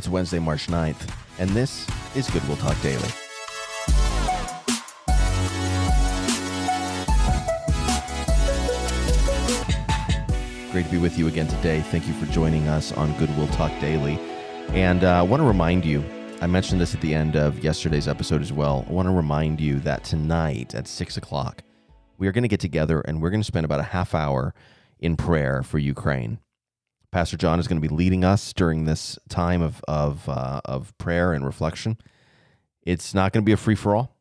It's Wednesday, March 9th, and this is Goodwill Talk Daily. Great to be with you again today. Thank you for joining us on Goodwill Talk Daily. And uh, I want to remind you, I mentioned this at the end of yesterday's episode as well. I want to remind you that tonight at 6 o'clock, we are going to get together and we're going to spend about a half hour in prayer for Ukraine. Pastor John is going to be leading us during this time of of uh, of prayer and reflection. It's not going to be a free for all.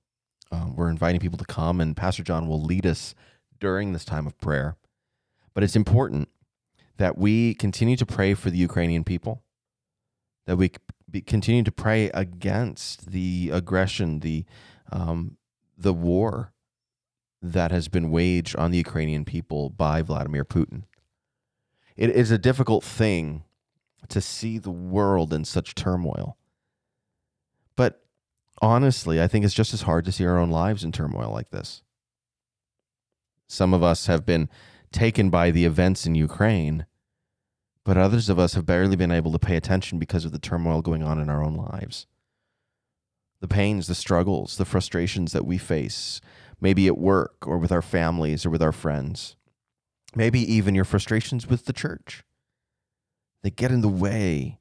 Uh, we're inviting people to come, and Pastor John will lead us during this time of prayer. But it's important that we continue to pray for the Ukrainian people, that we continue to pray against the aggression, the um, the war that has been waged on the Ukrainian people by Vladimir Putin. It is a difficult thing to see the world in such turmoil. But honestly, I think it's just as hard to see our own lives in turmoil like this. Some of us have been taken by the events in Ukraine, but others of us have barely been able to pay attention because of the turmoil going on in our own lives. The pains, the struggles, the frustrations that we face, maybe at work or with our families or with our friends maybe even your frustrations with the church. They get in the way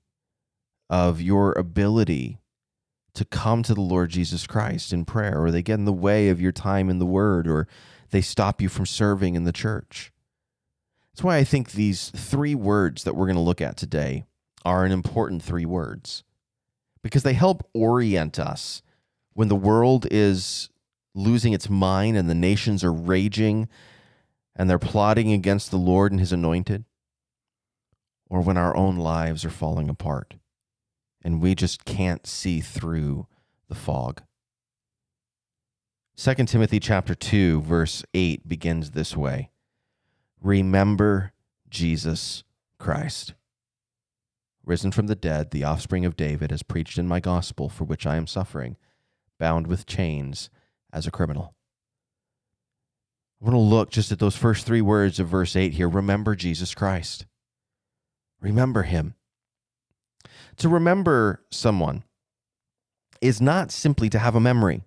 of your ability to come to the Lord Jesus Christ in prayer, or they get in the way of your time in the Word, or they stop you from serving in the church. That's why I think these three words that we're going to look at today are an important three words because they help orient us when the world is losing its mind and the nations are raging and they're plotting against the Lord and his anointed, or when our own lives are falling apart and we just can't see through the fog. 2 Timothy chapter 2 verse 8 begins this way. Remember Jesus Christ. Risen from the dead, the offspring of David has preached in my gospel for which I am suffering, bound with chains as a criminal. I want to look just at those first three words of verse 8 here. Remember Jesus Christ. Remember him. To remember someone is not simply to have a memory.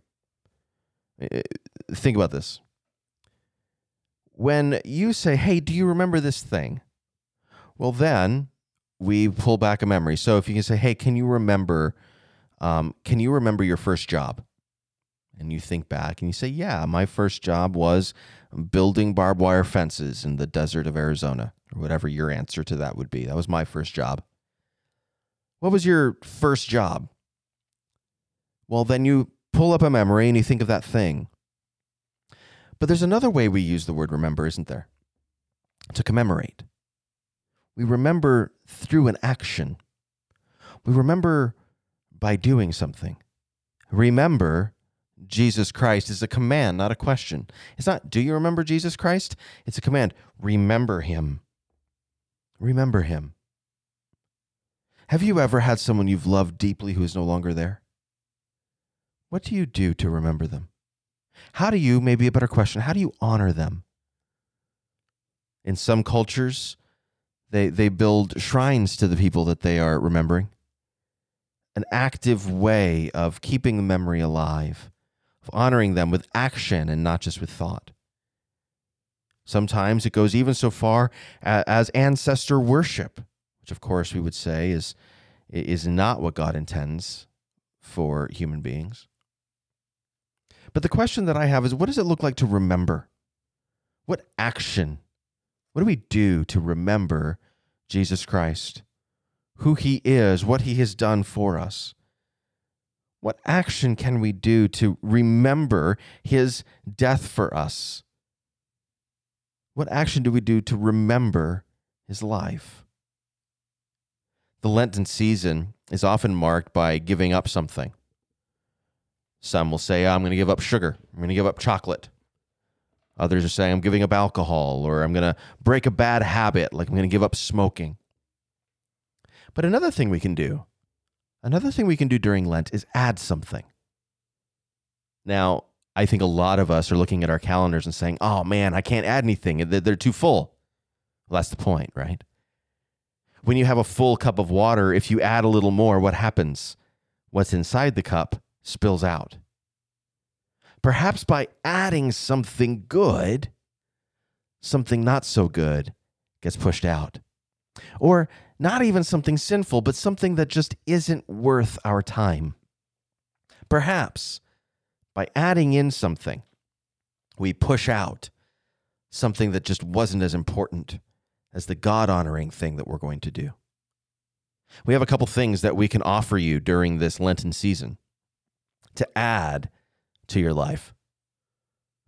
Uh, think about this. When you say, Hey, do you remember this thing? Well, then we pull back a memory. So if you can say, Hey, can you remember? Um, can you remember your first job? And you think back and you say, Yeah, my first job was building barbed wire fences in the desert of Arizona, or whatever your answer to that would be. That was my first job. What was your first job? Well, then you pull up a memory and you think of that thing. But there's another way we use the word remember, isn't there? To commemorate. We remember through an action. We remember by doing something. Remember Jesus Christ is a command, not a question. It's not, do you remember Jesus Christ? It's a command. Remember him. Remember him. Have you ever had someone you've loved deeply who is no longer there? What do you do to remember them? How do you, maybe a better question, how do you honor them? In some cultures, they, they build shrines to the people that they are remembering, an active way of keeping the memory alive of honoring them with action and not just with thought. Sometimes it goes even so far as ancestor worship, which of course we would say is, is not what God intends for human beings. But the question that I have is what does it look like to remember? What action? What do we do to remember Jesus Christ? Who he is, what he has done for us? What action can we do to remember his death for us? What action do we do to remember his life? The Lenten season is often marked by giving up something. Some will say, I'm going to give up sugar. I'm going to give up chocolate. Others are saying, I'm giving up alcohol, or I'm going to break a bad habit, like I'm going to give up smoking. But another thing we can do Another thing we can do during Lent is add something. Now, I think a lot of us are looking at our calendars and saying, oh man, I can't add anything. They're too full. Well, that's the point, right? When you have a full cup of water, if you add a little more, what happens? What's inside the cup spills out. Perhaps by adding something good, something not so good gets pushed out. Or not even something sinful, but something that just isn't worth our time. Perhaps by adding in something, we push out something that just wasn't as important as the God honoring thing that we're going to do. We have a couple things that we can offer you during this Lenten season to add to your life.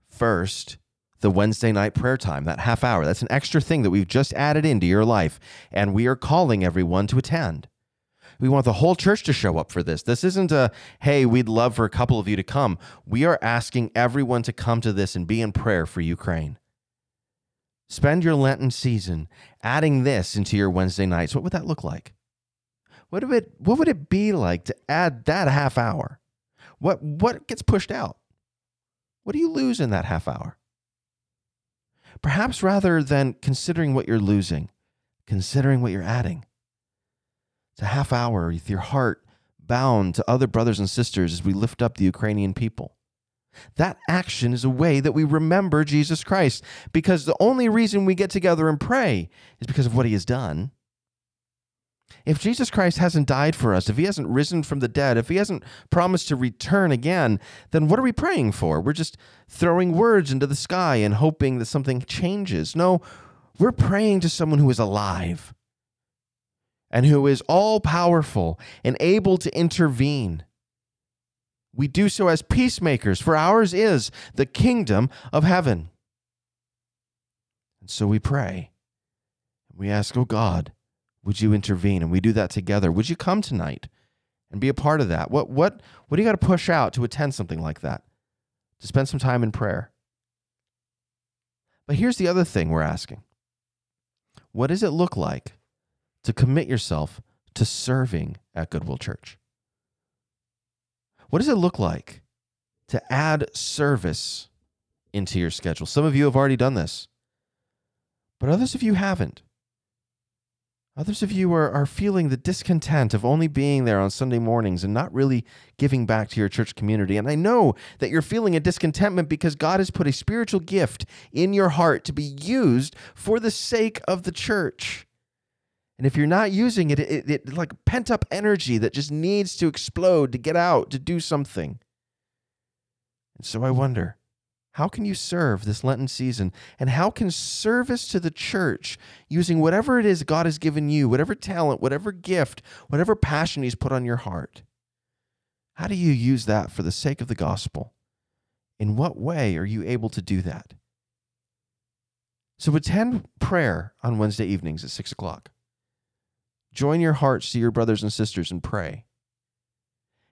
First, the Wednesday night prayer time, that half hour. That's an extra thing that we've just added into your life, and we are calling everyone to attend. We want the whole church to show up for this. This isn't a, hey, we'd love for a couple of you to come. We are asking everyone to come to this and be in prayer for Ukraine. Spend your Lenten season adding this into your Wednesday nights. What would that look like? What it, what would it be like to add that half hour? What, what gets pushed out? What do you lose in that half hour? Perhaps rather than considering what you're losing, considering what you're adding. It's a half hour with your heart bound to other brothers and sisters as we lift up the Ukrainian people. That action is a way that we remember Jesus Christ because the only reason we get together and pray is because of what he has done. If Jesus Christ hasn't died for us, if he hasn't risen from the dead, if he hasn't promised to return again, then what are we praying for? We're just throwing words into the sky and hoping that something changes. No, we're praying to someone who is alive and who is all powerful and able to intervene. We do so as peacemakers, for ours is the kingdom of heaven. And so we pray. We ask, Oh God, would you intervene? And we do that together. Would you come tonight and be a part of that? What, what, what do you got to push out to attend something like that? To spend some time in prayer. But here's the other thing we're asking What does it look like to commit yourself to serving at Goodwill Church? What does it look like to add service into your schedule? Some of you have already done this, but others of you haven't. Others of you are, are feeling the discontent of only being there on Sunday mornings and not really giving back to your church community. And I know that you're feeling a discontentment because God has put a spiritual gift in your heart to be used for the sake of the church. And if you're not using it, it, it, it like pent up energy that just needs to explode to get out, to do something. And so I wonder how can you serve this Lenten season? And how can service to the church, using whatever it is God has given you, whatever talent, whatever gift, whatever passion He's put on your heart, how do you use that for the sake of the gospel? In what way are you able to do that? So attend prayer on Wednesday evenings at six o'clock. Join your hearts to your brothers and sisters and pray.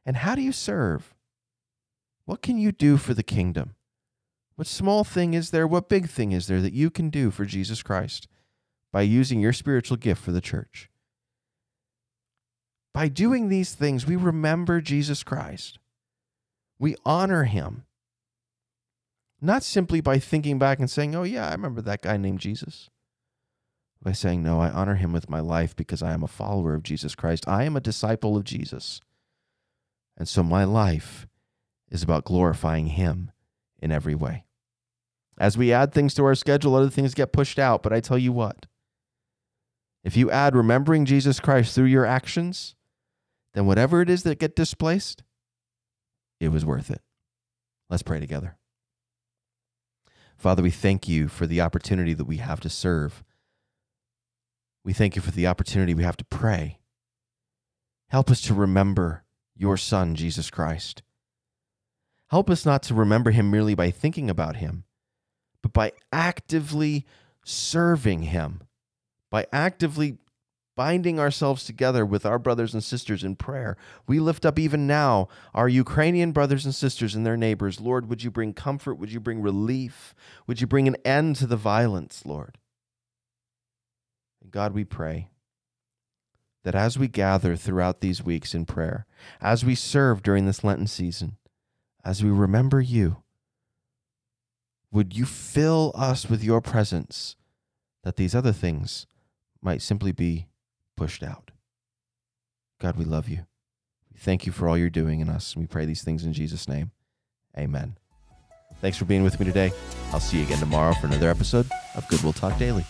And how do you serve? What can you do for the kingdom? What small thing is there? What big thing is there that you can do for Jesus Christ by using your spiritual gift for the church? By doing these things, we remember Jesus Christ. We honor him. Not simply by thinking back and saying, oh, yeah, I remember that guy named Jesus by saying, No, I honor him with my life because I am a follower of Jesus Christ. I am a disciple of Jesus. And so my life is about glorifying him in every way. As we add things to our schedule, other things get pushed out. But I tell you what, if you add remembering Jesus Christ through your actions, then whatever it is that get displaced, it was worth it. Let's pray together. Father, we thank you for the opportunity that we have to serve we thank you for the opportunity we have to pray. Help us to remember your Son, Jesus Christ. Help us not to remember him merely by thinking about him, but by actively serving him, by actively binding ourselves together with our brothers and sisters in prayer. We lift up even now our Ukrainian brothers and sisters and their neighbors. Lord, would you bring comfort? Would you bring relief? Would you bring an end to the violence, Lord? God, we pray that as we gather throughout these weeks in prayer, as we serve during this Lenten season, as we remember you, would you fill us with your presence that these other things might simply be pushed out. God, we love you. We thank you for all you're doing in us. And we pray these things in Jesus' name. Amen. Thanks for being with me today. I'll see you again tomorrow for another episode of Goodwill Talk Daily.